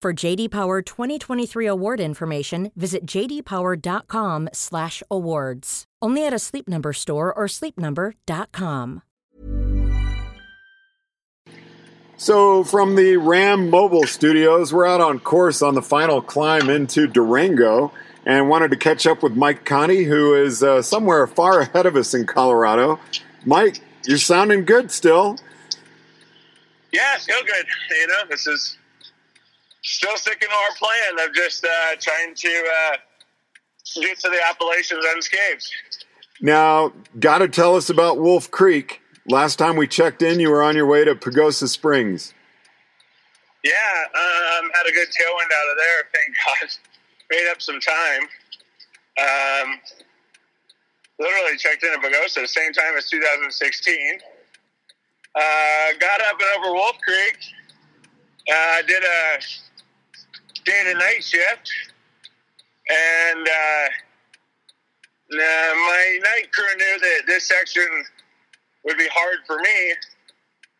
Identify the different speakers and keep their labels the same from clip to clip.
Speaker 1: For JD Power 2023 award information, visit jdpower.com/awards. Only at a Sleep Number store or sleepnumber.com.
Speaker 2: So, from the RAAM Mobile Studios, we're out on course on the final climb into Durango and wanted to catch up with Mike Conti, who is uh, somewhere far ahead of us in Colorado. Mike, you're sounding good still.
Speaker 3: Yeah, still good. You know, this is still sticking to our plan of just uh, trying to uh, get to the Appalachians unscathed.
Speaker 2: Now, got to tell us about Wolf Creek. Last time we checked in, you were on your way to Pagosa Springs.
Speaker 3: Yeah, um, had a good tailwind out of there. Thank God. Made up some time. Um, literally checked in at Pagosa the same time as 2016. Uh, got up and over Wolf Creek. Uh, did a day to night shift. And uh, my night crew knew that this section would be hard for me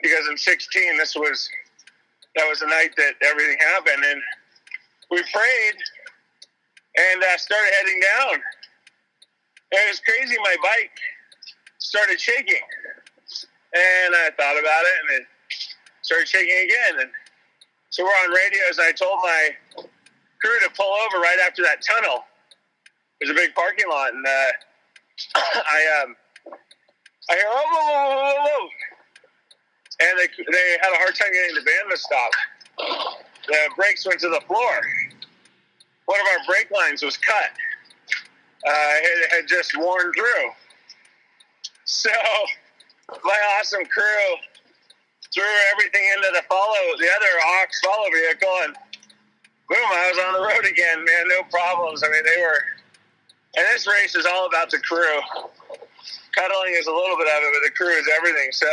Speaker 3: because in 16 this was that was the night that everything happened. And we prayed and uh, started heading down. And it was crazy. My bike started shaking. And i thought about it and it started shaking again. And so we're on radios i told my crew to pull over right after that tunnel there's a big parking lot and uh, i um, I hear, whoa, whoa, whoa, whoa, whoa. And they, they had a hard time getting the van to stop. The brakes went to the floor. One of our brake lines was cut. Uh, it had just worn through. So my awesome crew threw everything into the follow, the other ox follow vehicle, and boom, I was on the road again, man. No problems. I mean, they were, and this race is all about the crew cuddling is a little bit of it, but the crew is everything. So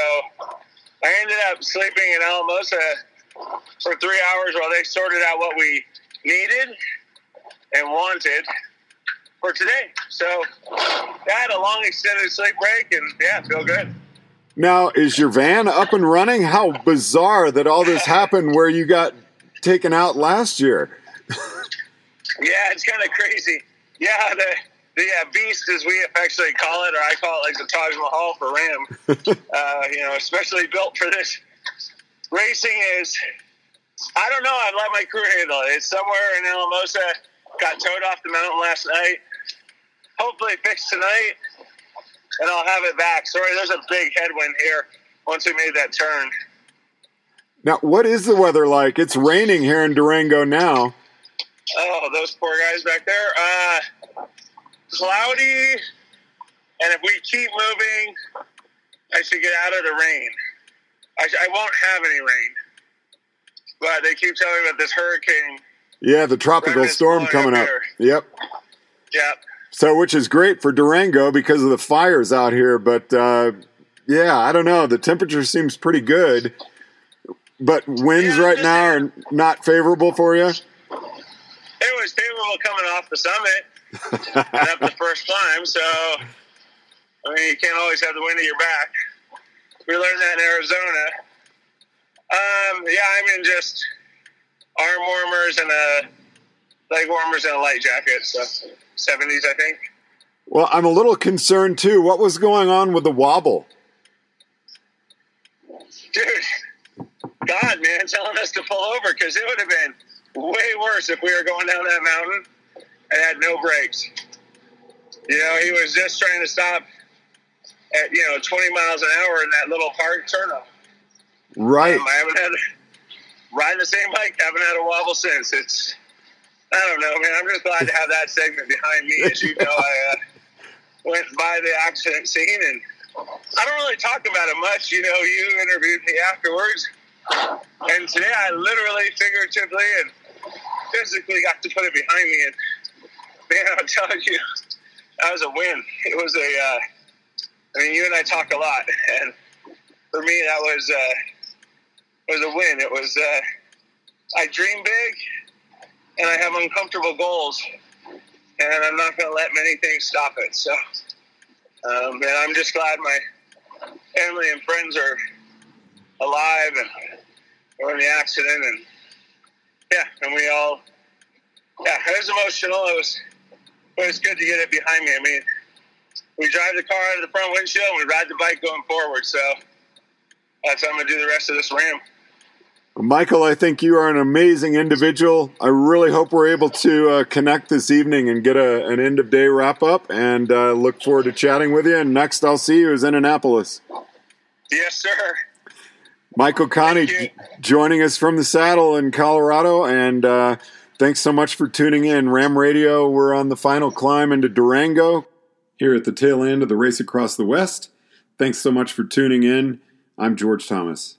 Speaker 3: I ended up sleeping in Alamosa for three hours while they sorted out what we needed and wanted for today. So I had a long extended sleep break and yeah, feel good.
Speaker 2: Now, is your van up and running? How bizarre that all this happened where you got taken out last year.
Speaker 3: yeah, it's kind of crazy. Yeah, the the uh, beast, as we affectionately call it, or I call it like the Taj Mahal for RAAM. uh, you know, especially built for this racing is. I don't know. I let my crew handle it. It's somewhere in Alamosa. Got towed off the mountain last night. Hopefully fixed tonight, and I'll have it back. Sorry, there's a big headwind here once we made that turn.
Speaker 2: Now, what is the weather like? It's raining here in Durango now.
Speaker 3: Oh, those poor guys back there. Uh, cloudy, and if we keep moving, I should get out of the rain. I, I won't have any rain, but they keep telling me about this hurricane.
Speaker 2: Yeah, the tropical storm coming
Speaker 3: up
Speaker 2: up. Yep.
Speaker 3: Yep.
Speaker 2: So, which is great for Durango because of the fires out here. But uh, yeah, I don't know. The temperature seems pretty good, but winds
Speaker 3: Yeah,
Speaker 2: right now are not favorable for you.
Speaker 3: It was favorable coming off the summit up the first climb, so I mean you can't always have the wind at your back. We learned that in Arizona. Um, yeah, I'm in just arm warmers and a leg warmers and a light jacket, so 70s I think.
Speaker 2: Well, I'm a little concerned too. What was going on with the wobble?
Speaker 3: dude, God, man, telling us to pull over because it would have been way worse if we were going down that mountain and had no brakes. You know, he was just trying to stop at you know 20 miles an hour in that little park turnoff.
Speaker 2: Right.
Speaker 3: Um, I haven't had riding the same bike. Haven't had a wobble since. It's I don't know, man. I'm just glad to have that segment behind me. As you know, I uh, went by the accident scene, and I don't really talk about it much. You know, you interviewed me afterwards, and today I literally, figuratively, and physically got to put it behind me. And man, I'm telling you, that was a win. It was a. Uh, I mean, you and I talk a lot, and for me, that was uh, was a win. It was. Uh, I dream big, and I have uncomfortable goals, and I'm not going to let many things stop it. So, um, and I'm just glad my family and friends are alive and were in the accident, and yeah, and we all, yeah, it was emotional. It was, but it's good to get it behind me. I mean, we drive the car out of the front windshield, and we ride the bike going forward. So that's how I'm going to do the rest of this RAAM.
Speaker 2: Michael, I think you are an amazing individual. I really hope we're able to uh, connect this evening and get a, an end of day wrap up and uh, look forward to chatting with you. And next I'll see you is in Annapolis.
Speaker 3: Yes, sir.
Speaker 2: Michael Conti
Speaker 3: Thank
Speaker 2: joining us from the saddle in Colorado. And uh, thanks so much for tuning in. RAAM Radio, we're on the final climb into Durango here at the tail end of the race across the West. Thanks so much for tuning in. I'm George Thomas.